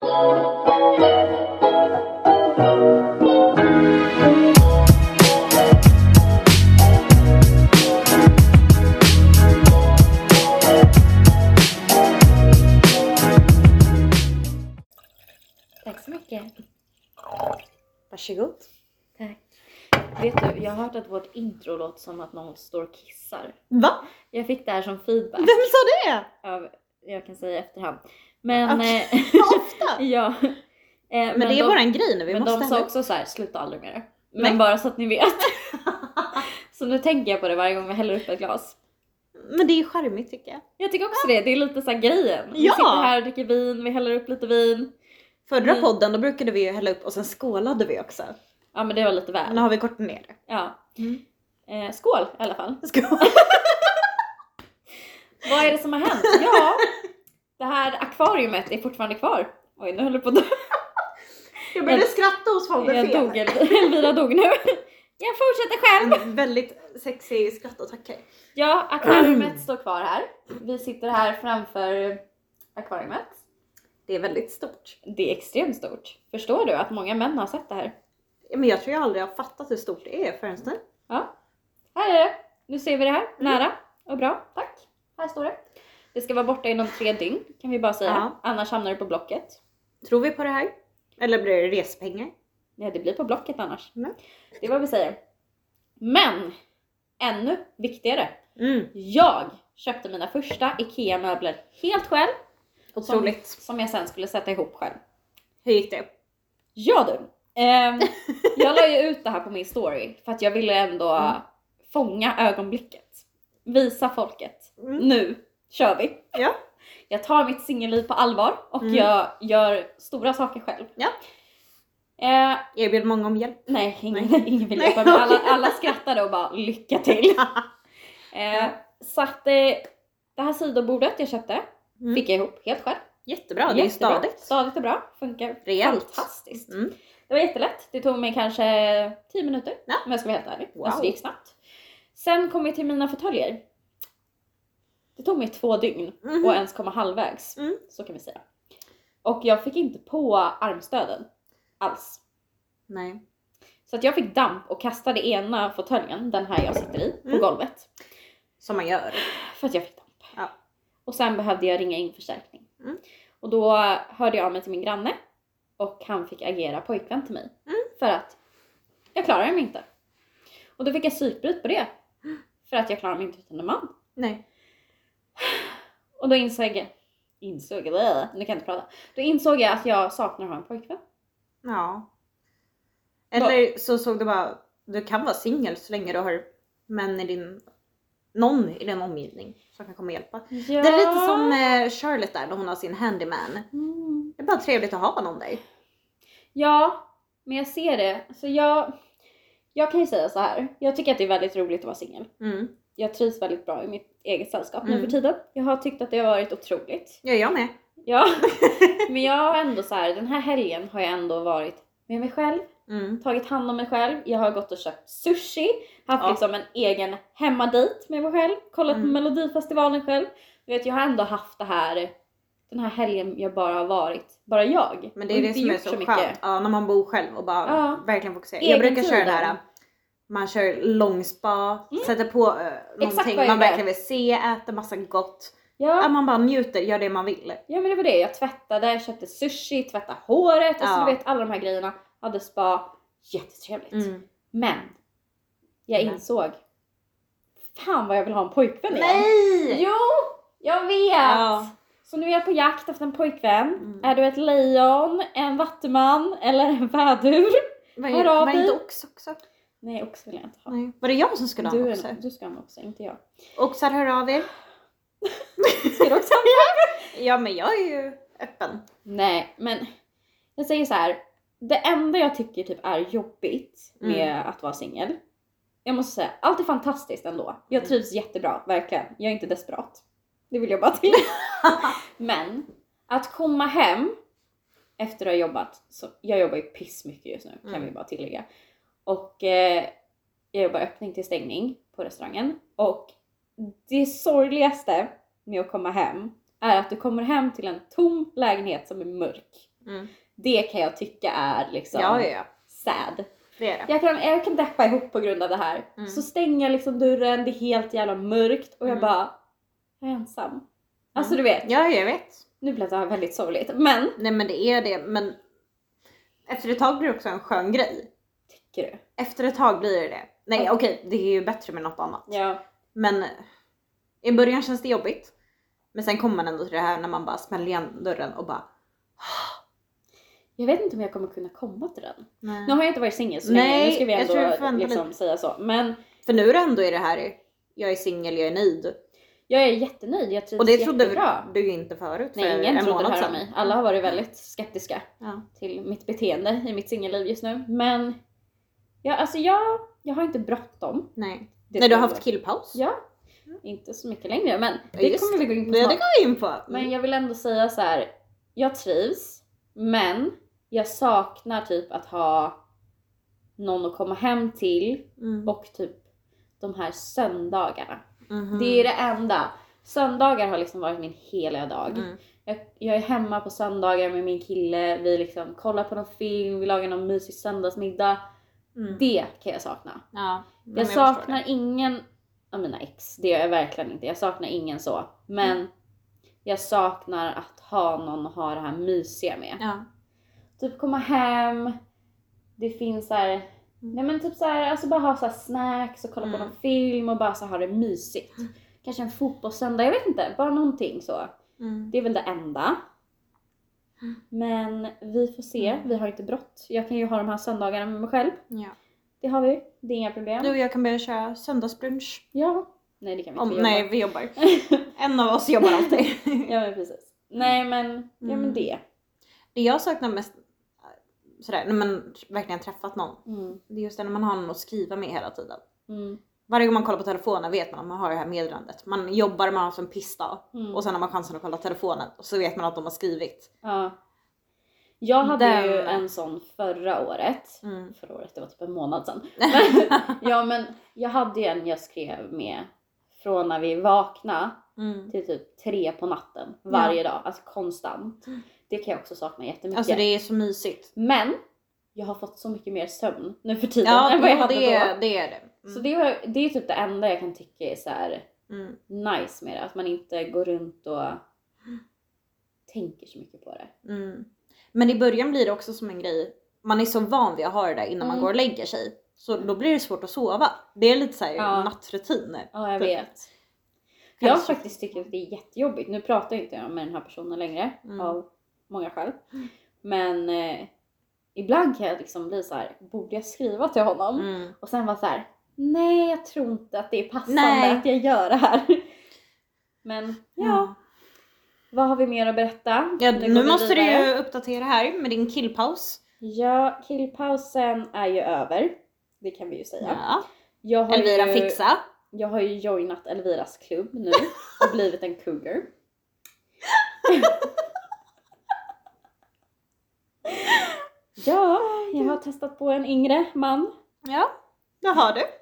Tack så mycket. Varsågod. Tack. Vet du, jag har hört att vårt intro låter som att någon står och kissar. Va? Jag fick det här som feedback. Vem sa det? Av, jag kan säga i efterhand. Men... Okej. eh, Ofta. ja. Eh, Men, det är de, våran grej nu. Vi Men måste de sa också så här, sluta aldrig med det. Men Nej. bara så att ni vet. så nu tänker jag på det varje gång vi häller upp ett glas. Men det är charmigt tycker jag. Jag tycker också det, det är lite så här grejen. Vi Ja. sitter här och dricker vin, vi häller upp lite vin. Förra Mm. podden då brukade vi ju hälla upp och sen skålade vi också. Ja men det var lite väl. Nu har vi kortat ner det. Ja. Mm. Eh, skål i alla fall. Skål. Vad är det som har hänt? Ja, det här akvariumet är fortfarande kvar. Oj, nu håller det på att dö. Jag började skratta hos med Jag fel. dog, Elvira dog nu. Jag fortsätter själv. En väldigt sexig skrattattack här. Ja, akvariumet står kvar här. Vi sitter här framför akvariumet. Det är väldigt stort. Det är extremt stort. Förstår du att många män har sett det här? Men jag tror jag aldrig har fattat hur stort det är förrän nu. Ja, här är det. Nu ser vi det här, nära och bra. Tack. Här står det. Det ska vara borta inom tre dygn kan vi bara säga. Ja. Annars hamnar det på Blocket. Tror vi på det här? Eller blir det respengar? Ja, det blir på Blocket annars. Mm. Det är vad vi säger. Men ännu viktigare. Mm. Jag köpte mina första IKEA-möbler helt själv. Otroligt. Som, som jag sen skulle sätta ihop själv. Hur gick det? Ja du. Ehm, jag la ju ut det här på min story för att jag ville ändå Mm. fånga ögonblicket. Visa folket. Mm. Nu kör vi. Ja. Jag tar mitt singelliv på allvar och Mm. jag gör stora saker själv. Ja. Eh, Erbjöd många om hjälp. nej, ingen, Nej. ingen vill hjälpa mig. Alla, alla skrattade och bara lycka till. Eh, så att eh, det här sidobordet jag köpte Mm. fick jag ihop helt själv. Jättebra, det är Jättebra. stadigt. Stadigt och bra. Funkar Rejält. fantastiskt. Mm. Det var jättelätt. Det tog mig kanske 10 minuter Ja. om jag ska vara helt ärlig. Wow. Alltså det gick snabbt. Sen kom vi till mina fåtöljer. Det tog mig två dygn Mhm. och ens komma halvvägs. Mm. Så kan vi säga. Och jag fick inte på armstöden alls. Nej. Så att jag fick damp och kastade ena fåtöljen, den här jag sitter i, på Mm. golvet. Som man gör. För att jag fick damp. Ja. Och sen behövde jag ringa in förstärkning. Mm. Och då hörde jag av mig till min granne och han fick agera pojkvän till mig. Mm. För att jag klarar mig inte. Och då fick jag psykbryt på det. För att jag klarar mig inte utan en man. Nej. Och då insåg jag, insåg jag, nu kan jag inte prata. Då insåg jag att jag saknar att ha en pojkvän. Ja. Eller så såg du bara, du kan vara singel så länge du har män i din, någon i din omgivning som kan komma och hjälpa. Ja. Det är lite som eh, Charlotte där när hon har sin handyman. Mm. Det är bara trevligt att ha någon där. Ja, men jag ser det. Så jag, jag kan ju säga så här. Jag tycker att det är väldigt roligt att vara singel. Mm. Jag trivs väldigt bra i mitt eget sällskap nu Mm. för tiden. Jag har tyckt att det har varit otroligt. Ja, jag med. Ja, men jag har ändå så här, den här helgen har jag ändå varit med mig själv, Mm. tagit hand om mig själv. Jag har gått och köpt sushi, haft Ja. liksom en egen hemmadejt med mig själv, kollat på Mm. melodifestivalen själv. Du vet, jag har ändå haft det här, den här helgen jag bara har varit, bara jag. Men det är det som är så, mycket. skönt. Ja, när man bor själv och bara Ja. verkligen fokuserar. Egen Jag brukar köra tiden. här, man kör långspa, sätter på uh, någonting vad man verkligen vill se, äter massa gott. Ja. Ja. man bara njuter, gör det man vill. Ja men det var det, jag tvättade, köpte sushi, tvättade håret, alltså Ja. du vet alla de här grejerna. Hade spa, jättetrevligt. Mm. Men jag Men. insåg, fan vad jag vill ha en pojkvän igen. Nej! Jo, jag vet! Ja. Så nu är jag på jakt efter en pojkvän. Mm. Är du ett lejon, en vattuman eller en vädur? Var, Hör av var dig. inte ox också? Nej, ox vill jag inte ha. Nej. Var det jag som skulle ha en oxe? du ska ha en oxe, inte jag. Oxar hör av er. Ska du också ha en Ja men jag är ju öppen. Nej, men jag säger så här. Det enda jag tycker typ är jobbigt med Mm. att vara singel. Jag måste säga, allt är fantastiskt ändå. Jag Mm. trivs jättebra, verkligen. Jag är inte desperat. Det vill jag bara till. men att komma hem efter att ha jobbat, så jag jobbar ju pissmycket just nu kan Mm. vi bara tillägga. Och eh, jag jobbar öppning till stängning på restaurangen. Och det sorgligaste med att komma hem är att du kommer hem till en tom lägenhet som är mörk. Mm. Det kan jag tycka är liksom Ja, ja, sad. Det är det. Jag kan, jag kan deppa ihop på grund av det här. Mm. Så stänger jag liksom dörren, det är helt jävla mörkt och jag Mm. bara, jag är ensam. Alltså du vet, Ja, jag vet. nu blev det här väldigt sorgligt. Men, Nej men det är det, men efter ett tag blir det också en skön grej. Tycker du? Efter ett tag blir det det. Nej okej, det är ju bättre med något annat. Ja. Men i början känns det jobbigt. Men sen kommer man ändå till det här när man bara smäller igen dörren och bara Jag vet inte om jag kommer kunna komma till den. nej. Nu har jag inte varit singel så Nej, länge, nu ska vi ändå liksom lite. säga så. Men För nu är det ändå i det här, jag är singel, jag är nöjd. jag är jättenöjd, jag trivs Och det trodde jättebra. du ju inte förut för Nej, ingen en trodde det här om mig. Alla har varit väldigt skeptiska Ja. till mitt beteende i mitt singelliv just nu. Men ja, alltså jag, jag har inte bråttom. Nej. Det Nej du har haft killpaus? Ja, inte så mycket längre men det just kommer vi gå in på Det, det snart. går vi in på. Men jag vill ändå säga så här. jag trivs men jag saknar typ att ha någon att komma hem till Mm. och typ de här söndagarna. Mhm. Det är det enda. Söndagar har liksom varit min heliga dag. Mm. Jag, jag är hemma på söndagar med min kille, vi liksom kollar på någon film, vi lagar någon mysig söndagsmiddag. Mm. Det kan jag sakna. Ja, Jag förstår saknar ingen av mina ex, det gör jag verkligen inte. Jag saknar ingen så. Men Mm. jag saknar att ha någon att ha det här mysiga med. Ja. Typ komma hem, det finns så här, nej men typ så här, alltså bara ha så snacks och kolla på Mm. någon film och bara så ha det mysigt. Kanske en fotbollssöndag, jag vet inte, bara någonting så. Mm. Det är väl det enda. Men vi får se, Mm. vi har inte brått. Jag kan ju ha de här söndagarna med mig själv. Ja. Det har vi, det är inga problem. Du och jag kan börja köra söndagsbrunch. Ja. Nej det kan vi Om, inte nej, vi jobbar. En av oss jobbar alltid. Ja men precis. Nej men, ja men Mm. det. Det jag saknar mest sådär, när man verkligen träffat någon. Mm. Det är just det när man har någon att skriva med hela tiden. Mm. Varje gång man kollar på telefonen vet man att man har det här meddelandet. Man jobbar, man har som pissdag. Mm. Och sen har man chansen att kolla telefonen och så vet man att de har skrivit. Ja. Jag hade Den- ju en sån förra året. Mm. Förra året, det var typ en månad sedan. Men, ja men jag hade ju en jag skrev med från när vi vaknade Mm. till typ tre på natten varje dag. Alltså konstant. Det kan jag också sakna jättemycket. Alltså det är så mysigt. Men jag har fått så mycket mer sömn nu för tiden Ja, än vad jag hade det, då. det är det. Mm. Så det, var, det är typ det enda jag kan tycka är så här Mm. nice med det. Att man inte går runt och tänker så mycket på det. Mm. Men i början blir det också som en grej, man är så van vid att ha det där innan man Mm. går och lägger sig. Så då blir det svårt att sova. Det är lite såhär Ja. nattrutin. Ja, jag Typ. vet. Jag har Kanske. faktiskt tyckt att det är jättejobbigt. Nu pratar jag inte med den här personen längre Mm. av många skäl. Men eh, ibland kan jag liksom bli så här, borde jag skriva till honom? Mm. Och sen vara så här, nej jag tror inte att det är passande Nej. att jag gör det här. Men ja, Ja. vad har vi mer att berätta? Ja, nu vi måste du ju uppdatera här med din killpaus. Ja, killpausen är ju över. Det kan vi ju säga. Ja. Jag har Elvira ju, fixa. Jag har ju joinat Elviras klubb nu och blivit en cougar. ja, jag har testat på en yngre man. Ja, det har du.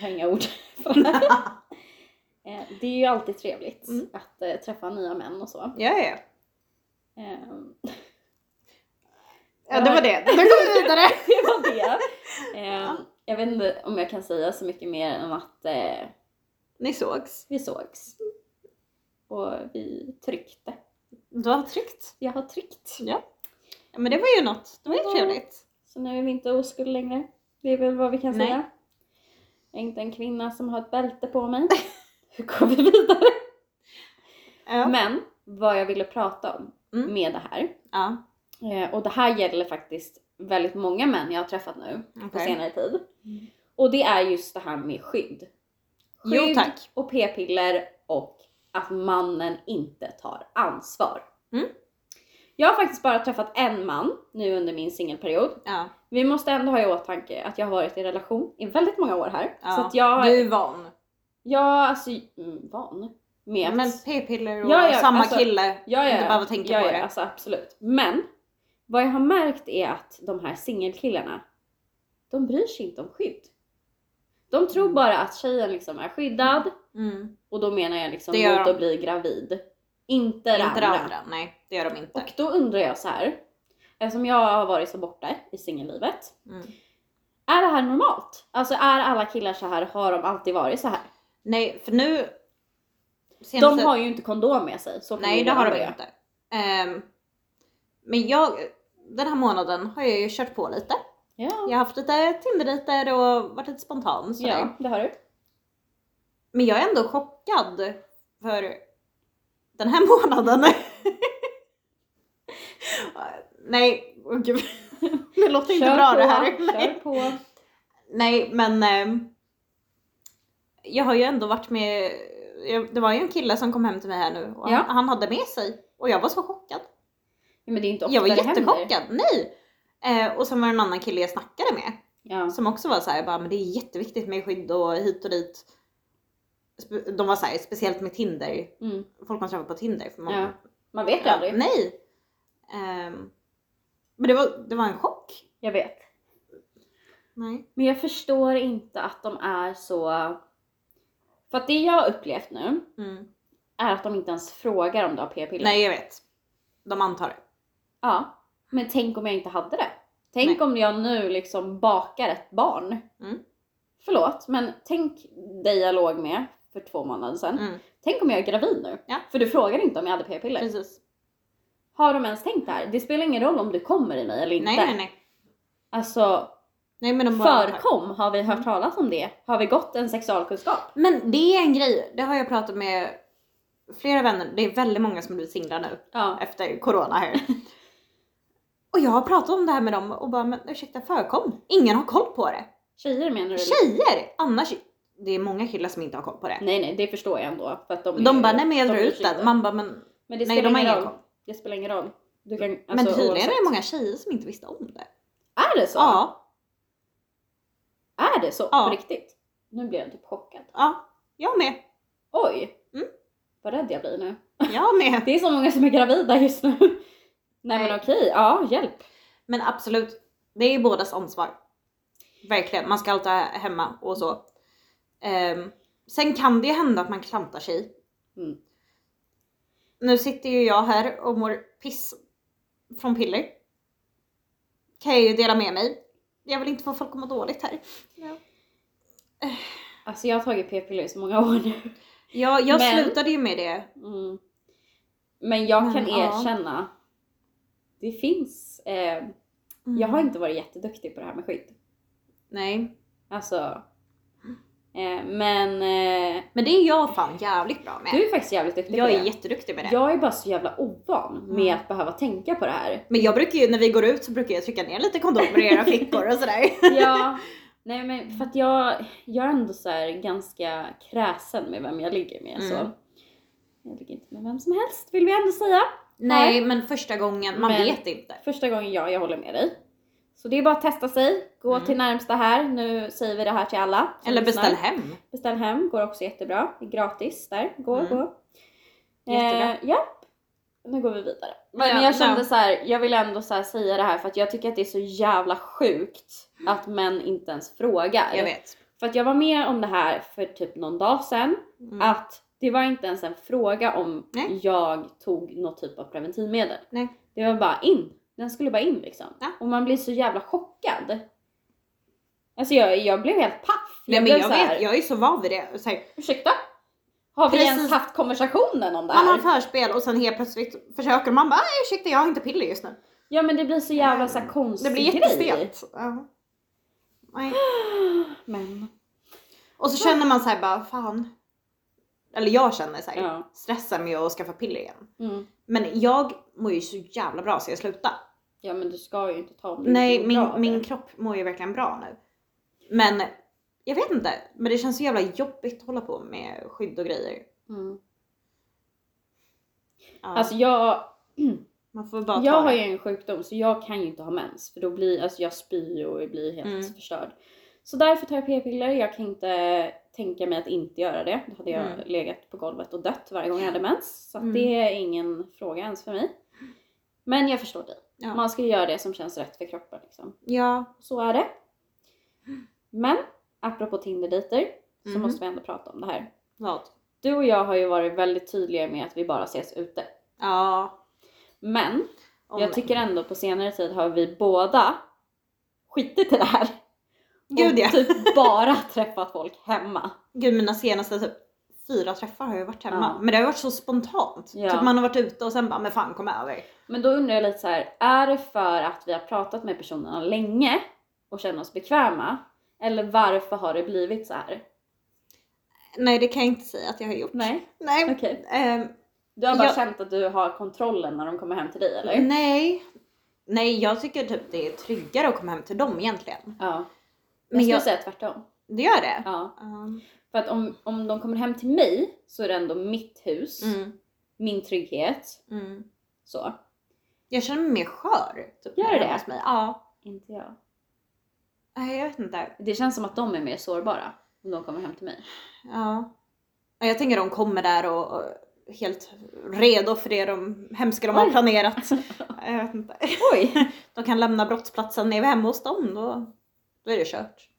Jag har inga ord för det. Eh, Det är ju alltid trevligt Mm. att eh, träffa nya män och så. Ja, ja. Ehm, Ja, det var det. Nu går vi vidare. det var det. Ehm, Jag vet inte om jag kan säga så mycket mer än att eh, Ni sågs. vi sågs. Och vi tryckte. Du har tryckt. Jag har tryckt. Ja. ja. Men det var ju något. Det var ju trevligt. Så nu är vi inte oskuld längre. Det är väl vad vi kan Nej. säga. Jag är inte en kvinna som har ett bälte på mig. Hur går vi vidare? Ja. Men vad jag ville prata om Mm. med det här. ja. Eh, och det här gäller faktiskt väldigt många män jag har träffat nu på Okej. senare tid. Mm. Och det är just det här med skydd. Jo, Skydd tack. och p-piller och att mannen inte tar ansvar. Mm. Jag har faktiskt bara träffat en man nu under min singelperiod. Ja. Vi måste ändå ha i åtanke att jag har varit i relation i väldigt många år här. ja. Så att jag, Du är van. jag alltså mm, van med att... Men p-piller och Ja, ja, samma alltså- kille. ja, ja, inte ja. behöva tänka ja, på ja, det. Alltså, absolut. Men vad jag har märkt är att de här singelkillarna, de bryr sig inte om skydd. De tror Mm. bara att tjejen liksom är skyddad Mm. och då menar jag liksom mot de. att bli gravid. Inte inte andra. andra. Nej, det gör de inte. Och då undrar jag så här. Eftersom jag har varit så borta i singellivet. Mm. Är det här normalt? Alltså är alla killar så här? Har de alltid varit så här? Nej, för nu... De senaste- har ju inte kondom med sig. Så Nej, det har de inte. Ehm, men jag, den här månaden har jag ju kört på lite. Ja. Jag har haft lite Tinder-dejter och varit lite spontan sådär. ja, det har du. Men jag är ändå chockad för den här månaden. Nej, åh gud. Det låter inte Kör bra på, det här. Kör Nej, på. Nej men ehm, jag har ju ändå varit med, det var ju en kille som kom hem till mig här nu och Ja. han, han hade med sig och jag var så chockad. Ja, men det är inte ofta Jag var jättechockad, nej! Eh, och sen var det en annan kille jag snackade med Ja. som också var så här, bara, men det är jätteviktigt med skydd och hit och dit. De var så här, speciellt med Tinder, Mm. folk man träffar på Tinder. För man, ja. Man vet ju Ja, aldrig. nej! Ehm, men det var, det var en chock. Jag vet. Nej. Men jag förstår inte att de är så... För att det jag har upplevt nu Mm. är att de inte ens frågar om du har p-piller. Nej jag vet. De antar det. Ja. Men tänk om jag inte hade det. Tänk Nej. om jag nu liksom bakar ett barn. Mm. Förlåt, men tänk dig jag låg med för två månader sedan. Mm. Tänk om jag är gravid nu. Ja. För du frågade inte om jag hade p-piller. Precis. Har de ens tänkt det här? Det spelar ingen roll om du kommer i mig eller inte. Nej nej nej. Alltså, Nej men de förkom, har vi hört talas om det? Har vi gått en sexualkunskap? Men det är en grej, det har jag pratat med flera vänner, det är väldigt många som blivit singlar nu Ja. efter corona här. och jag har pratat om det här med dem och bara, men ursäkta förekom? Ingen har koll på det. Tjejer menar du? Tjejer! Annars, det är många killar som inte har koll på det. Nej nej, det förstår jag ändå. För att de, är De ju- bara, nej men jag drar är ut den. Man bara, men, Men det nej de har ingen koll. Det spelar ingen roll. Du kan, alltså, Men tydligen oavsett. är det många tjejer som inte visste om det. Är det så? Ja, Är det så? Ja. På riktigt? Nu blir jag typ chockad. ja, jag med. Oj! Mm. Vad rädd jag blir nu. Jag med. Det är så många som är gravida just nu. Nej, Nej. men okej, ja hjälp. Men absolut, det är bådas ansvar. Verkligen, man ska alltid hemma och så. Ehm, sen kan det ju hända att man klantar sig. Mm. Nu sitter ju jag här och mår piss från piller. Kan jag ju dela med mig. Jag vill inte få folk att må dåligt här. Ja. Alltså jag har tagit p-piller i så många år nu. Jag, jag Men- slutade ju med det. Mm. Men jag Men, kan ja. erkänna. Det finns. Eh, Jag har inte varit jätteduktig på det här med skydd. Nej. Alltså. Eh, men eh, Men det är jag fan jävligt bra med. du är faktiskt jävligt duktig jag på är det. jätteduktig med det. Jag är bara så jävla ovan med Mm. att behöva tänka på det här. Men jag brukar ju, när vi går ut så brukar jag trycka ner lite kondomer i era fickor och sådär. Ja, nej men för att jag, jag är ändå så ganska kräsen med vem jag ligger med. Så. Mm. Jag ligger inte med vem som helst vill vi ändå säga. Nej men första gången, man Men- vet inte. Första gången jag, jag håller med dig. Så det är bara att testa sig, gå Mm. till närmsta här. Nu säger vi det här till alla. Eller lyssnar. beställ hem. Beställ hem, går också jättebra. Det är gratis där. Gå, Mm. gå. Jättebra. Eh, ja. Nu går vi vidare. Men, Ja, men jag kände ja. så här, jag vill ändå så säga det här för att jag tycker att det är så jävla sjukt att män inte ens frågar. Jag vet. För att jag var med om det här för typ någon dag sedan. Mm. Att det var inte ens en fråga om Nej. jag tog något typ av preventivmedel. Nej. Det var bara in. Den skulle bara in liksom. Ja. Och man blir så jävla chockad. Alltså jag, jag blev helt paff. Nej men jag så här, vet, jag är så van vid det. Så här, Ursäkta? Har vi Precis. ens haft konversationen om det man har här? förspel och sen helt plötsligt försöker man bara "Nej, ursäkta jag har inte piller just nu. Ja men det blir så jävla så här konstig Det blir jättestelt. Ja. Nej. Men, Och så känner man så här bara fan. Eller jag känner så här, ja. stressen med att skaffa piller igen. Mm. Men jag mår ju så jävla bra så jag slutar. Ja men du ska ju inte ta om du Nej inte mår bra min, av min det. kropp mår ju verkligen bra nu. Men jag vet inte, men det känns så jävla jobbigt att hålla på med skydd och grejer. Mm. Ja, Alltså jag, man får bara ta jag har det. ju en sjukdom så jag kan ju inte ha mens för då blir, alltså jag spyr och blir helt Mm. förstörd. Så därför tar jag p-piller, jag kan inte tänka mig att inte göra det. Då hade jag Mm. legat på golvet och dött varje gång jag hade mens. Så att Mm. det är ingen fråga ens för mig. Men jag förstår dig. Ja. Man ska göra det som känns rätt för kroppen liksom. ja. Så är det. Men apropå Tinder-dejter så Mhm. måste vi ändå prata om det här. Vad? Du och jag har ju varit väldigt tydliga med att vi bara ses ute. Ja. Men Om- jag tycker ändå på senare tid har vi båda skitit i det här. Gud och ja. typ bara träffat folk hemma. Gud mina senaste typ fyra träffar har ju varit hemma. Ja. Men det har varit så spontant. Ja. Typ man har varit ute och sen bara, men fan kom över. Men då undrar jag lite så här, är det för att vi har pratat med personerna länge och känner oss bekväma? Eller varför har det blivit så här? Nej det kan jag inte säga att jag har gjort. Nej, Nej. okej. Ehm, Du har bara Jag- känt att du har kontrollen när de kommer hem till dig eller? nej. Nej jag tycker typ det är tryggare att komma hem till dem egentligen. Ja. Jag Men skulle jag- säga tvärtom. Det gör det? Ja. Ehm, För att om, om de kommer hem till mig så är det ändå mitt hus, mm, min trygghet. mm. Så. Jag känner mig mer skör. Typ, Gör är det? Hos mig. Ja. Inte jag. Nej jag vet inte. Det känns som att de är mer sårbara om de kommer hem till mig. Ja. Ja, Jag tänker de kommer där och, och helt redo för det de hemska de har Oj. planerat. Jag vet inte. Oj! De kan lämna brottsplatsen när vi är hemma hos dem. Då, då är det kört.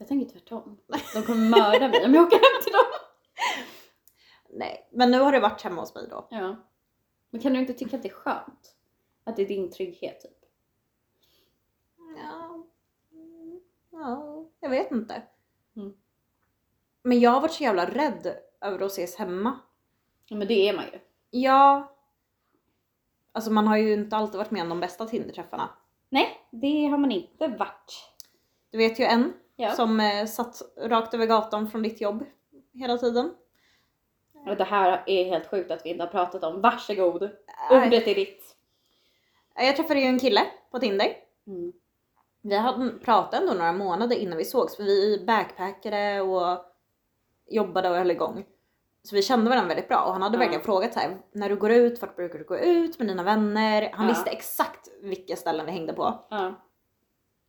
Jag tänker tvärtom. De kommer mörda mig om jag åker hem till dem. Nej, men nu har det varit hemma hos mig då. Ja. Men kan du inte tycka att det är skönt? Att det är din trygghet typ? Ja, ja jag vet inte. Mm. Men jag har varit så jävla rädd över att ses hemma. Ja men det är man ju. Ja. Alltså man har ju inte alltid varit med om de bästa Tinder-träffarna. Nej, det har man inte varit. Du vet ju en Ja. som eh, satt rakt över gatan från ditt jobb hela tiden. Och det här är helt sjukt att vi inte har pratat om. Varsågod! Ordet är ditt. Jag träffade ju en kille på Tinder. Mm. Vi hade pratat ändå några månader innan vi sågs för vi backpackade och jobbade och höll igång. Så vi kände varandra väldigt bra och han hade Ja. verkligen frågat så här, när du går ut, vart brukar du gå ut med dina vänner? Han Ja. visste exakt vilka ställen vi hängde på. Ja.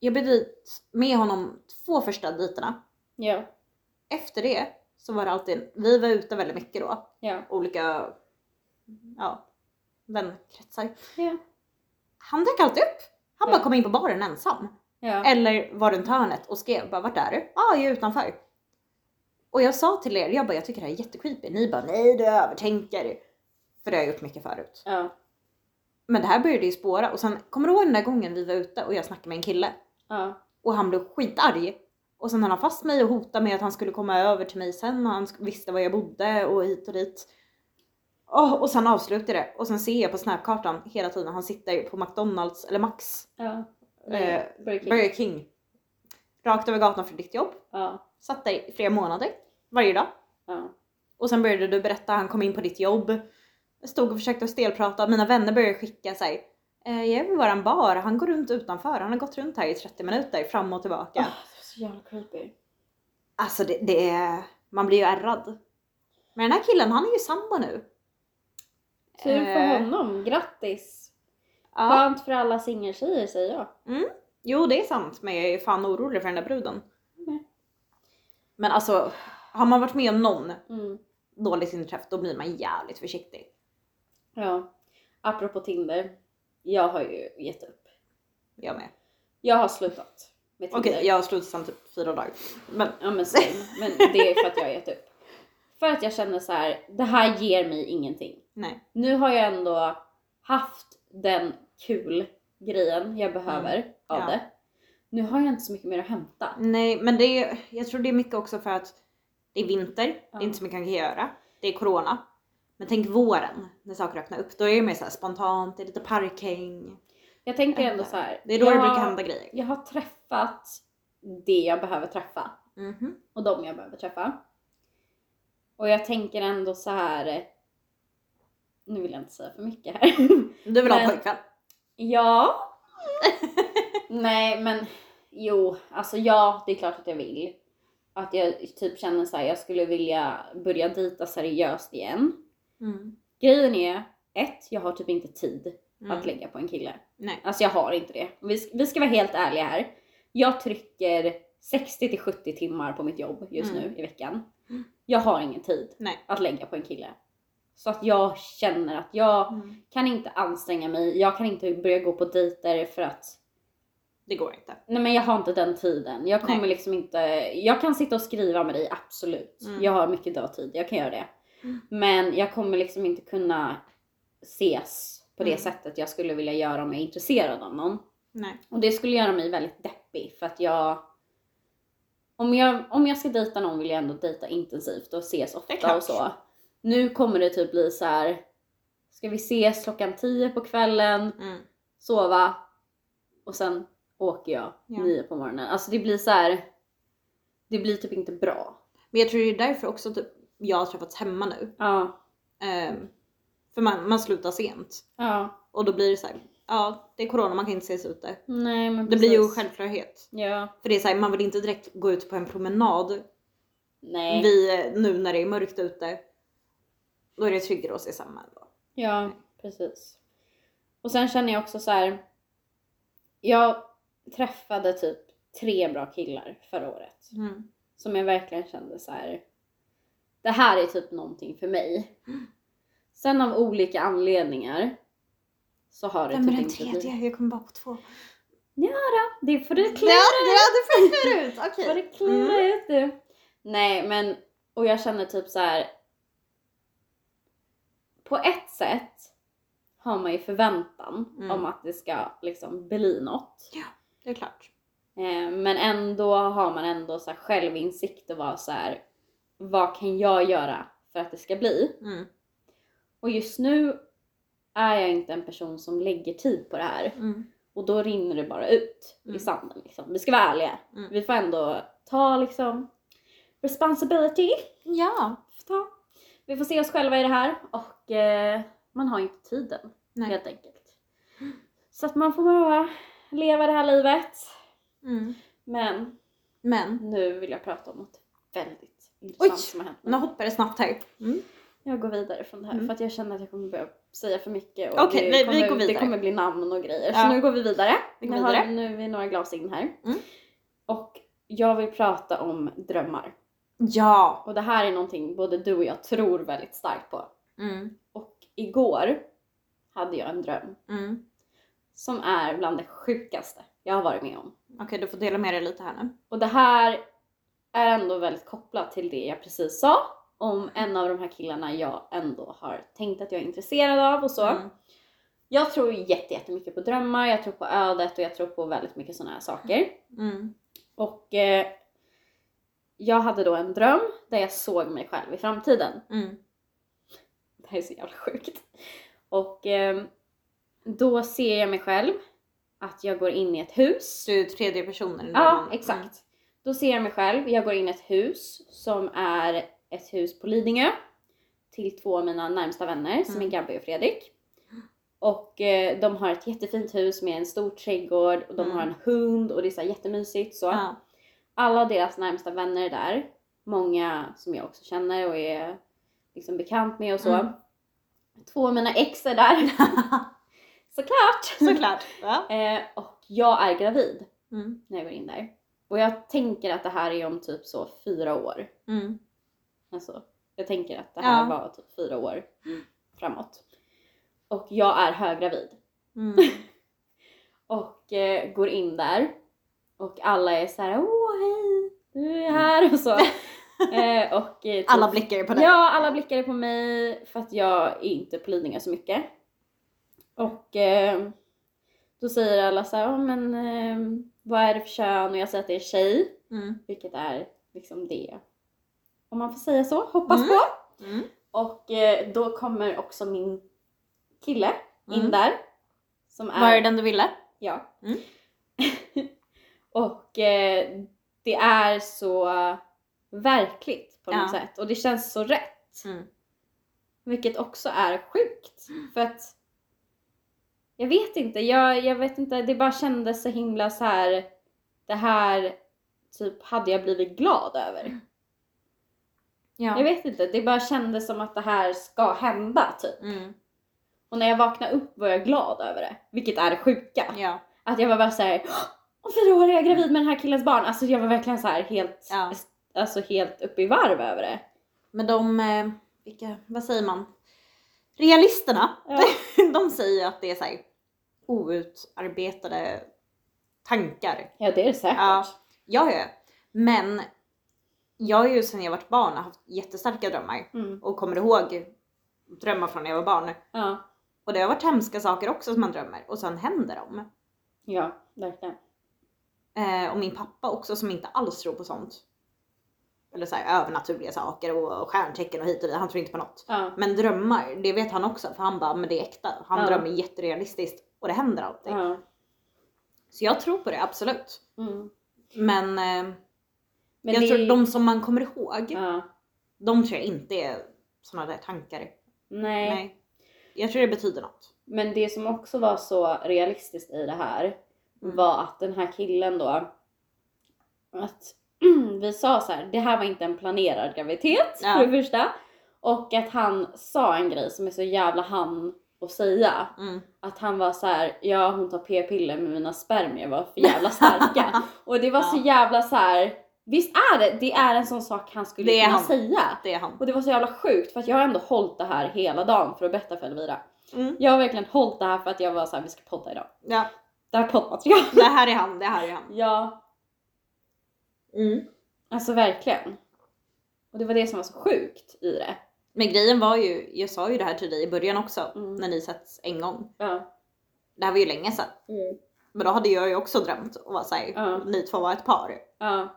Jag blev dit med honom två första dejterna. Ja. Efter det så var det alltid, vi var ute väldigt mycket då. Ja. Olika, ja, vänkretsar. Ja. Han dök alltid upp. Han Ja. bara kom in på baren ensam. Ja. Eller var runt hörnet och skrev bara vart är du? Ja, ah, jag är utanför. Och jag sa till er, jag bara jag tycker det här är jättecreepy. Ni bara nej du övertänker. För det har jag gjort mycket förut. Ja. Men det här började ju spåra och sen kommer du ihåg den där gången vi var ute och jag snackade med en kille Ja. och han blev skitarg. Och sen höll han fast mig och hotade med att han skulle komma över till mig sen och han visste var jag bodde och hit och dit. Åh, och sen avslutade det och sen ser jag på snapkartan hela tiden han sitter på McDonalds eller Max, Ja. Eh, Burger King. Burger King. Rakt över gatan från ditt jobb. Ja. Satt där i flera månader. Varje dag. Ja. Och sen började du berätta, han kom in på ditt jobb. Jag stod och försökte stelprata. Mina vänner började skicka sig. Eh, jag är vid våran bar, han går runt utanför. Han har gått runt här i 30 minuter fram och tillbaka. Det är så jävla creepy. Alltså det, det är... Man blir ju ärrad. Men den här killen, han är ju sambo nu. Tur för Eh, honom. Grattis! Ja. Skönt för alla singeltjejer säger jag. Jo, det är sant. Men jag är fan orolig för den där bruden. Mm. Men alltså, har man varit med om någon Mm. dålig inträff då blir man jävligt försiktig. Ja. Apropå Tinder. Jag har ju gett upp. Jag med. Jag har slutat med. Okej, jag har slutat sedan typ fyra dagar. Men Ja men same. Men det är för att jag har gett upp. För att jag känner så här, det här ger mig ingenting. nej. Nu har jag ändå haft den kul grejen jag behöver av Ja. det. Nu har jag inte så mycket mer att hämta. Nej, men det är, jag tror det är mycket också för att det är vinter, det Ja. är inte så mycket man kan göra. Det är corona. Men tänk våren när saker öppnar upp. Då är det mer så spontant, det är lite parkhäng. Jag tänker ändå så här. Det är då jag, det brukar hända grejer. Jag har träffat det jag behöver träffa. Mhm. och de jag behöver träffa. Och jag tänker ändå så här. Nu vill jag inte säga för mycket här. Du vill ha Men- en pojkvän? ja. Nej men jo, alltså ja, det är klart att jag vill. Att jag typ känner så här, jag skulle vilja börja dejta seriöst igen. Mm. Grejen är, ett, jag har typ inte tid Mm. att lägga på en kille. Nej. Alltså jag har inte det. Vi, vi ska vara helt ärliga här. Jag trycker 60 till 70 timmar på mitt jobb just Mm. nu i veckan. Mm. Jag har ingen tid Nej. att lägga på en kille. Så att jag känner att jag Mm. kan inte anstränga mig. Jag kan inte börja gå på dejter för att Det går inte. Nej men jag har inte den tiden. Jag kommer Nej. liksom inte, jag kan sitta och skriva med dig absolut. Mm. Jag har mycket dagtid, jag kan göra det. Mm. Men jag kommer liksom inte kunna ses på det Mm. sättet jag skulle vilja göra om jag är intresserad av någon. Nej. Och det skulle göra mig väldigt deppig för att jag om jag, om jag ska dejta någon vill jag ändå dejta intensivt och ses ofta och så. Nu kommer det typ bli så här. Ska vi ses klockan 10 på kvällen, Mm. sova och sen åker jag Ja. 9 på morgonen. Alltså det blir så här. Det blir typ inte bra. Men jag tror det är därför också typ jag har träffats hemma nu. Ja. Ehm, för man, man slutar sent. Ja. Och då blir det så här, ja det är corona, man kan inte ses ute. Nej men Det blir ju precis. självklart. Ja. För det är så här, man vill inte direkt gå ut på en promenad Nej. vi, nu när det är mörkt ute. Då är det tryggare att se samma då. Ja, precis. Och sen känner jag också så här. Jag träffade typ tre bra killar förra året. Mm. Som jag verkligen kände så här. Det här är typ någonting för mig. Sen av olika anledningar så har det Vem är typ den inte tredje? blivit. Jag kommer bara på två. Det får du Ja, klura ja du får klura ut. Okej. får du klura ut du. Nej men, och jag känner typ så här. På ett sätt har man ju förväntan Mm. om att det ska liksom bli något. Det är klart. Eh, men ändå har man ändå så här självinsikt och vara så här. Vad kan jag göra för att det ska bli? Mm. Och just nu är jag inte en person som lägger tid på det här. Mm. Och då rinner det bara ut i Mm. sanden liksom. Vi ska vara ärliga. Mm. Vi får ändå ta liksom responsibility. Ja. Ta. Vi får se oss själva i det här och eh, man har inte tiden Nej. helt enkelt. Så att man får bara leva det här livet. Mm. Men Men, nu vill jag prata om något väldigt intressant Oj! som har hänt nu hoppar det snabbt här. Mm. Jag går vidare från det här Mm. för att jag känner att jag kommer börja säga för mycket och Okej, det, vi- går det vidare. kommer bli namn och grejer. Ja. Så nu går vi vidare. Vi går nu, har, vidare. nu är vi några glas in här. Mm. Och jag vill prata om drömmar. Ja. Och det här är någonting både du och jag tror väldigt starkt på. Mm. Och igår hade jag en dröm Mm. som är bland det sjukaste jag har varit med om. Okej, du får dela med dig lite här nu. Och det här är ändå väldigt kopplat till det jag precis sa om en av de här killarna jag ändå har tänkt att jag är intresserad av och så. Mm. Jag tror jätte- jättemycket på drömmar, jag tror på ödet och jag tror på väldigt mycket sådana här saker. Mm. Och eh, jag hade då en dröm där jag såg mig själv i framtiden. Mm. Det här är så jävla sjukt. Och eh, då ser jag mig själv att jag går in i ett hus. Du är tredje personen i Ja, drömmen. exakt. Då ser jag mig själv, jag går in i ett hus som är ett hus på Lidingö till två av mina närmsta vänner som är Mm. Gabby och Fredrik. Och eh, de har ett jättefint hus med en stor trädgård och de Mm. har en hund och det är så jättemysigt så. Ja. Alla deras närmsta vänner är där. Många som jag också känner och är liksom bekant med och så. Mm. Två av mina ex är där. Såklart! Såklart. Ja. eh, och jag är gravid Mm. när jag går in där. Och jag tänker att det här är om typ så fyra år. Mm. Alltså, jag tänker att det här Ja. var typ fyra år framåt. Och jag är höggravid. Mm. Och eh, går in där. Och alla är så här: åh hej, du är här och så. eh, och, eh, typ, Alla blickar är på dig. Ja, alla blickar är på mig för att jag är inte på Lidingö så mycket. Och eh, då säger alla så här, "Ja, men eh, vad är det för kön? Och jag säger att det är tjej, Mm. vilket är liksom det. Om man får säga så, hoppas Mm. på. Mm. Och eh, då kommer också min kille in Mm. där. Som är... Var är den du ville? Ja. Mm. och eh, det är så verkligt på något Ja. sätt och det känns så rätt. Mm. Vilket också är sjukt. För att jag vet inte, jag, jag vet inte, det bara kändes så himla så här. Det här typ hade jag blivit glad över. Ja. Jag vet inte, det bara kändes som att det här ska hända typ. Mm. Och när jag vaknade upp var jag glad över det. Vilket är det sjuka. Ja. Att jag var bara såhär, om fyra år är jag gravid med den här killens barn. Alltså jag var verkligen så här helt, Ja. alltså helt uppe i varv över det. Men de, eh, vilka, vad säger man? Realisterna, Ja. de säger att det är så här outarbetade tankar. Ja det är det säkert. Ja. Ja, ja. Men jag har ju sedan jag var barn haft jättestarka drömmar Mm. och kommer ihåg drömmar från när jag var barn. Ja. Och det har varit hemska saker också som man drömmer och sen händer de. Ja, verkligen. Eh, och min pappa också som inte alls tror på sånt. Eller så här, övernaturliga saker och stjärntecken och hit och dit. Han tror inte på något. Ja. Men drömmar, det vet han också för han bara, men det är äkta. Han Ja. drömmer jätterealistiskt och det händer alltid. Ja. Så jag tror på det, absolut. Mm. Men, eh, Men jag det... tror de som man kommer ihåg, Ja. de tror jag inte är såna där tankar. Nej. Nej. Jag tror det betyder något. Men det som också var så realistiskt i det här Mm. var att den här killen då att vi sa så här, det här var inte en planerad graviditet Ja. för det första. Och att han sa en grej som är så jävla han att säga. Mm. Att han var så här, ja hon tar p-piller men mina spermier var för jävla starka. och det var så Ja. jävla så här. visst är det, det är en sån sak han skulle kunna han. säga. Det är han. Och det var så jävla sjukt för att jag har ändå hållit det här hela dagen för att berätta för Elvira. Mm. Jag har verkligen hållit det här för att jag var så här, vi ska podda idag. Ja, Det här är poddmaterial. det här är han, det här är han. Ja, Mm. alltså verkligen. Och det var det som var så sjukt i det. Men grejen var ju, jag sa ju det här till dig i början också, Mm. när ni setts en gång. Ja. Det här var ju länge sedan. Men då hade jag ju också drömt och var såhär, Ja. ni två var ett par. Ja.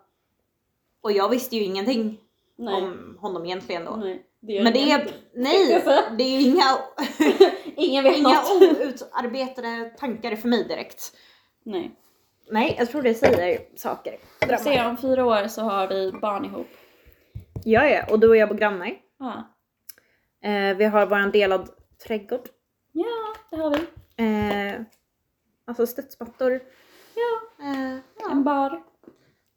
Och jag visste ju ingenting Nej. om honom egentligen då. Nej. Det Men det är, nej, det är ju inga, Ingen vet inga outarbetade tankar för mig direkt. Nej. Nej, jag tror det säger saker. Ser om fyra år så har vi barn ihop. Ja, ja, och du och jag bor grannar. Ja. Eh, vi har våran delad trädgård. Ja, det har vi. Eh, alltså studsmattor. Ja. Eh, ja. En bar.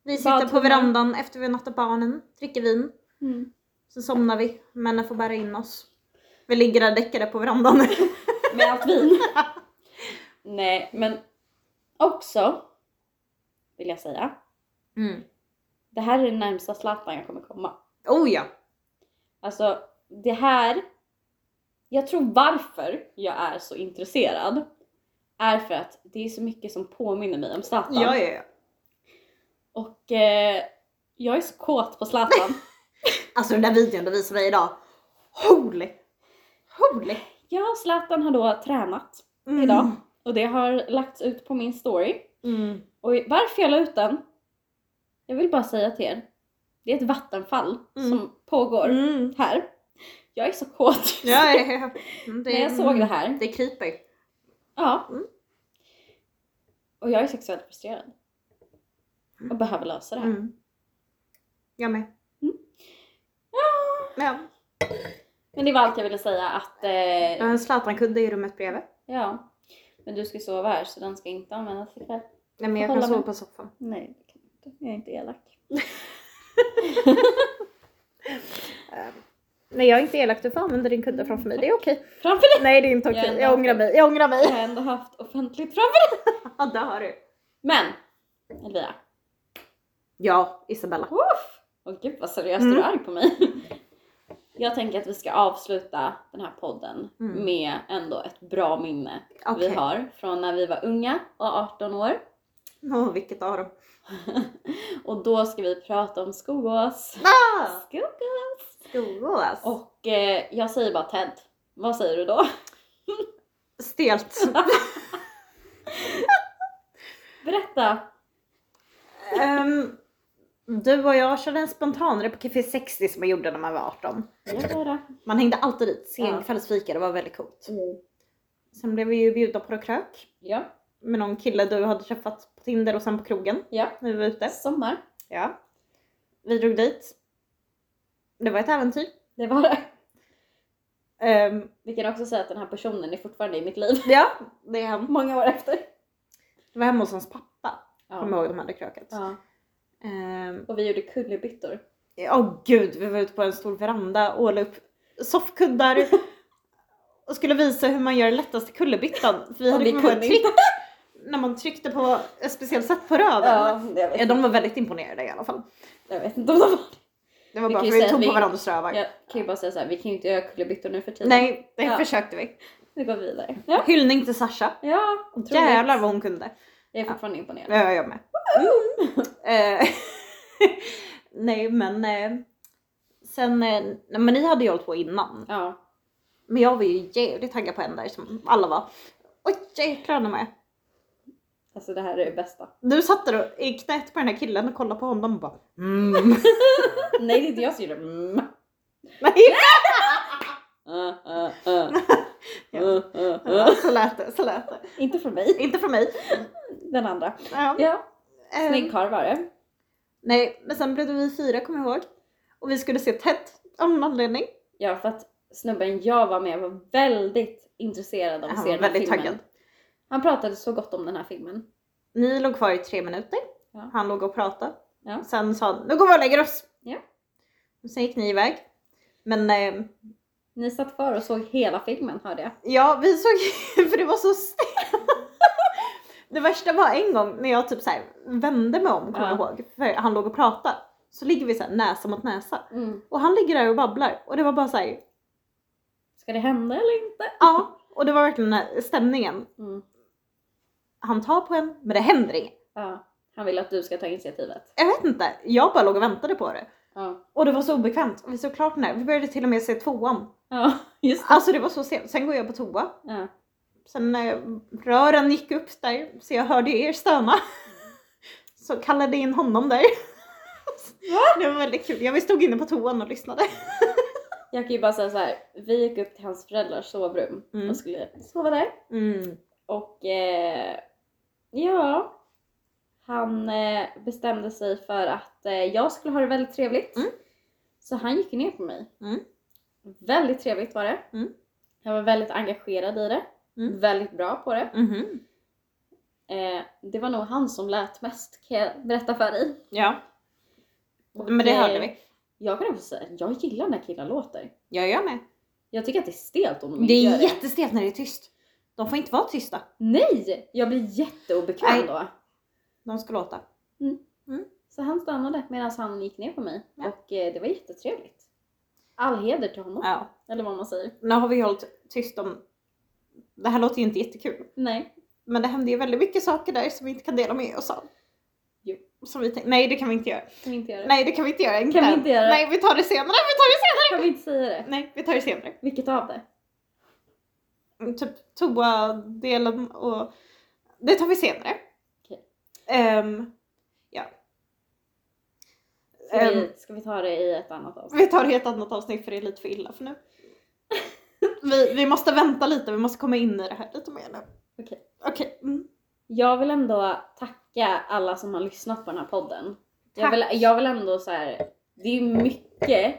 Vi sitter på Badtimmar. verandan efter vi har nattat barnen, dricker vin. Mm. Så somnar vi, männen får bära in oss. Vi ligger där däckade på verandan. Med allt vin. Nej, men också vill jag säga. Mm. Det här är det närmsta Zlatan jag kommer komma. Oh ja! Alltså det här, jag tror varför jag är så intresserad är för att det är så mycket som påminner mig om Zlatan. Ja, ja, ja. Och eh, jag är så kåt på Zlatan. Alltså den där videon du visade mig idag. Holy! Holy! ja, Zlatan har då tränat Mm. idag och det har lagts ut på min story. Mm. Och varför jag la ut den? Jag vill bara säga till er. Det är ett vattenfall Mm. som pågår Mm. här. Jag är så kåt. Ja, ja, ja. Mm, Det, När jag såg det här. Det kryper. Ja. Mm. Och jag är sexuellt frustrerad. Och behöver lösa det här. Mm. Jag med. Mm. Ja. Men det var allt jag ville säga att... Jag har Eh, en Zlatan-kudde i rummet bredvid. ja. Men du ska sova här så den ska inte användas ikväll. Nej, men jag kan sova med. på soffan. Nej, det kan jag inte. Jag är inte elak. Eh, Nej, jag är inte elak. Du får använda din kudde framför mig. Det är okej. Framför dig! Nej, det är inte Jag okej. ändå Jag ångrar mig. Jag ångrar Jag mig. har ändå haft offentligt framför dig. Ja, det har du. Men! Elvira. Ja, Isabella. Uff! Åh gud vad seriöst Mm. du är arg på mig. Jag tänker att vi ska avsluta den här podden Mm. med ändå ett bra minne Okej. vi har från när vi var unga och 18 år. Åh, vilket av dem? Och då ska vi prata om Skogås. Ah! Skogås! Skogås. Och eh, jag säger bara Ted. Vad säger du då? Stelt. Berätta! Ehm, du och jag körde en spontanare på Café 60 som man gjorde när man var 18. Jag höra. Man hängde alltid dit, sen Ja. kvällsfika, det var väldigt coolt. Sen blev vi ju bjudna på krök Ja, med någon kille du hade träffat på Tinder och sen på krogen ja. när vi var ute. Sommar. Ja. Vi drog dit. Det var ett äventyr. Det var det. Ehm, Vi kan också säga att den här personen är fortfarande i mitt liv. ja, det är han. Många år efter. Det var hemma hos hans pappa. Kommer Ja. jag ihåg de hade kröket. ja. Ehm, Och vi gjorde kullerbyttor. Åh gud, vi var ute på en stor veranda och la upp soffkuddar och skulle visa hur man gör lättaste kullerbyttan. För vi hade kommit på ett trick när man tryckte på ett speciellt sätt på röven. Ja, Ja, de var väldigt imponerade i alla fall. jag vet inte om de var Det var Vi bara för vi tog att på vi- varandras rövar. Jag kan ju bara säga så här, vi kan ju inte göra kullerbyttor nu för tiden. Nej, det Ja. försökte vi. Vi går vidare. Ja. Hyllning till Sasha. Ja, otroligt. Jävlar vad hon kunde. Jag är fortfarande imponerad. Ja, jag med. Eh, Nej men eh, sen, eh, men ni hade ju hållit på innan. Ja. Men jag var ju jävligt taggad på en där som alla var. Oj jäklar med. Alltså det här är det bästa. Du satt där i knät på den här killen och kollade på honom och bara mm. Nej det är inte jag som gjorde. Mm. Nej! Uh, uh, uh. Ja. Uh, Ja, uh. så lät det, så lät det. Inte från mig. Inte för mig. Den andra. Ja. Ja. Eh, Snygg karl var det. Nej, men sen blev det vi fyra kommer jag ihåg. Och vi skulle se Ted av någon anledning. Ja för att snubben jag var med var väldigt intresserad av att Han se var den här väldigt filmen. taggad. Han pratade så gott om den här filmen. Ni låg kvar i tre minuter. Ja. Han låg och pratade. Ja. Sen sa han, nu går vi och lägger oss. Ja. Och sen gick ni iväg. Men eh, Ni satt kvar och såg hela filmen hörde jag. ja, vi såg, för det var så stelt. Det värsta var en gång när jag typ så här vände mig om, kommer Ja. jag ihåg. För han låg och pratade. Så ligger vi så här näsa mot näsa. Mm. Och han ligger där och babblar. Och det var bara så här, Ska det hända eller inte? ja. Och det var verkligen den här stämningen. Mm. Han tar på en, men det händer inget. Ja. Han vill att du ska ta initiativet. Jag vet inte, jag bara låg och väntade på det. Ja. Och det var så obekvämt. Vi såg klart den här. Vi började till och med se tvåan. Ja, just det. Alltså det var så sent. Sen går jag på toa. Ja. Sen eh, rören gick upp där så jag hörde er stöna. Så kallade in honom där. Det var väldigt kul. Jag stod inne på toan och lyssnade. Jag kan ju bara säga så här. vi gick upp till hans föräldrars sovrum Mm. och skulle sova där. Mm. Och eh, ja, han eh, bestämde sig för att eh, jag skulle ha det väldigt trevligt. Mm. Så han gick ner på mig. Mm. Väldigt trevligt var det. Mm. Jag var väldigt engagerad i det. Mm. Väldigt bra på det. Mhm. Eh, det var nog han som lät mest kan jag berätta för dig. Ja, Och, men det hörde vi. Jag kan också säga, jag gillar när killar låter. Jag gör med. Jag tycker att det är stelt om de Det inte gör är det. jättestelt när det är tyst. De får inte vara tysta. Nej! Jag blir jätteobekväm Nej. då. De ska låta. Så han stannade medan han gick ner på mig Ja. och eh, det var jättetrevligt. All heder till honom. Ja. Eller vad man säger. Nu har vi hållit tyst om... Det här låter ju inte jättekul. Nej. Men det hände ju väldigt mycket saker där som vi inte kan dela med oss av. Jo. Som vi tänkte, nej det kan vi inte göra. Kan vi inte göra? Nej det kan vi inte göra. Kan vi inte göra? Nej vi tar det senare, vi tar det senare! Kan vi inte säga det? Nej vi tar det senare. Vilket av det? Mm, Typ toa-delen och... Det tar vi senare. Okej. Ehm, ja. Ska, Ehm, vi, ska vi ta det i ett annat avsnitt? vi tar det i ett annat avsnitt för det är lite för illa för nu. vi, vi måste vänta lite, vi måste komma in i det här lite mer nu. Okej. Okej. Mm. Jag vill ändå tacka alla som har lyssnat på den här podden. Jag Tack. vill, jag vill ändå så här. det är mycket.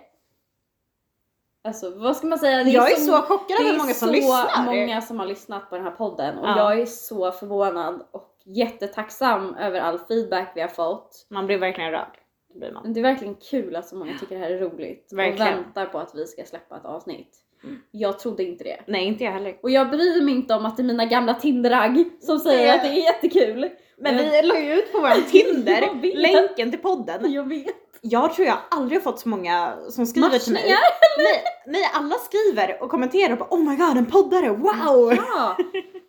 Alltså vad ska man säga? Det Jag är så chockad det över är hur många som så lyssnar. många som har lyssnat på den här podden och Ja. jag är så förvånad och jättetacksam över all feedback vi har fått. Man blir verkligen rörd. Det blir man. Det är verkligen kul att så många tycker det här är roligt Verkligen. och väntar på att vi ska släppa ett avsnitt. Mm. Jag trodde inte det. Nej inte jag heller. Och jag bryr mig inte om att det är mina gamla Tinderagg som säger Det- att det är jättekul. Men Jag- vi la ju ut på vår Tinder länken till podden. Jag vet. Jag tror jag aldrig har fått så många som skriver till mig. Matchningar? Nej, nej, alla skriver och kommenterar och bara oh my god en poddare, wow! Ja!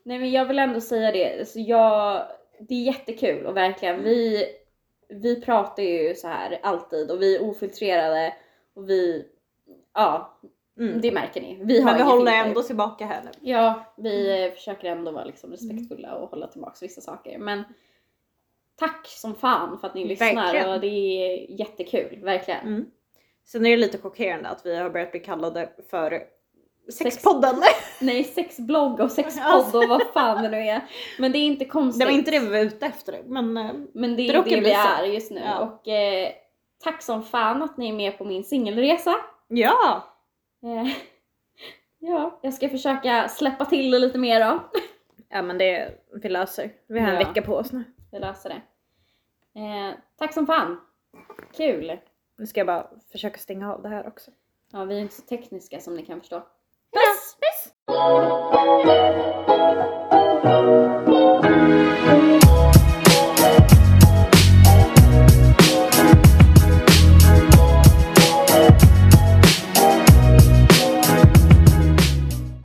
Nej men jag vill ändå säga det, så jag, det är jättekul och verkligen vi, vi pratar ju så här alltid och vi är ofiltrerade och vi, ja Mm. det märker ni. Vi har Men vi håller filter. ändå tillbaka här nu. Ja, vi eh, försöker ändå vara liksom respektfulla och hålla tillbaka vissa saker men tack som fan för att ni lyssnar Verkligen. och det är jättekul, verkligen. Mm. Sen är det lite chockerande att vi har börjat bli kallade för Sex- sexpodden. Nej, sexblogg och sexpodd och vad fan det nu är. Men det är inte konstigt. Det var inte det vi var ute efter men eh, Men det Det är det bli vi är just nu. Ja. Och eh, tack som fan att ni är med på min singelresa. ja! Eh, ja, jag ska försöka släppa till det lite mer då. Ja men det vi löser. Vi har en Ja. vecka på oss nu. Jag löser det. Eh, tack som fan. Kul. Nu ska jag bara försöka stänga av det här också. Ja, vi är inte så tekniska som ni kan förstå. Puss! Puss!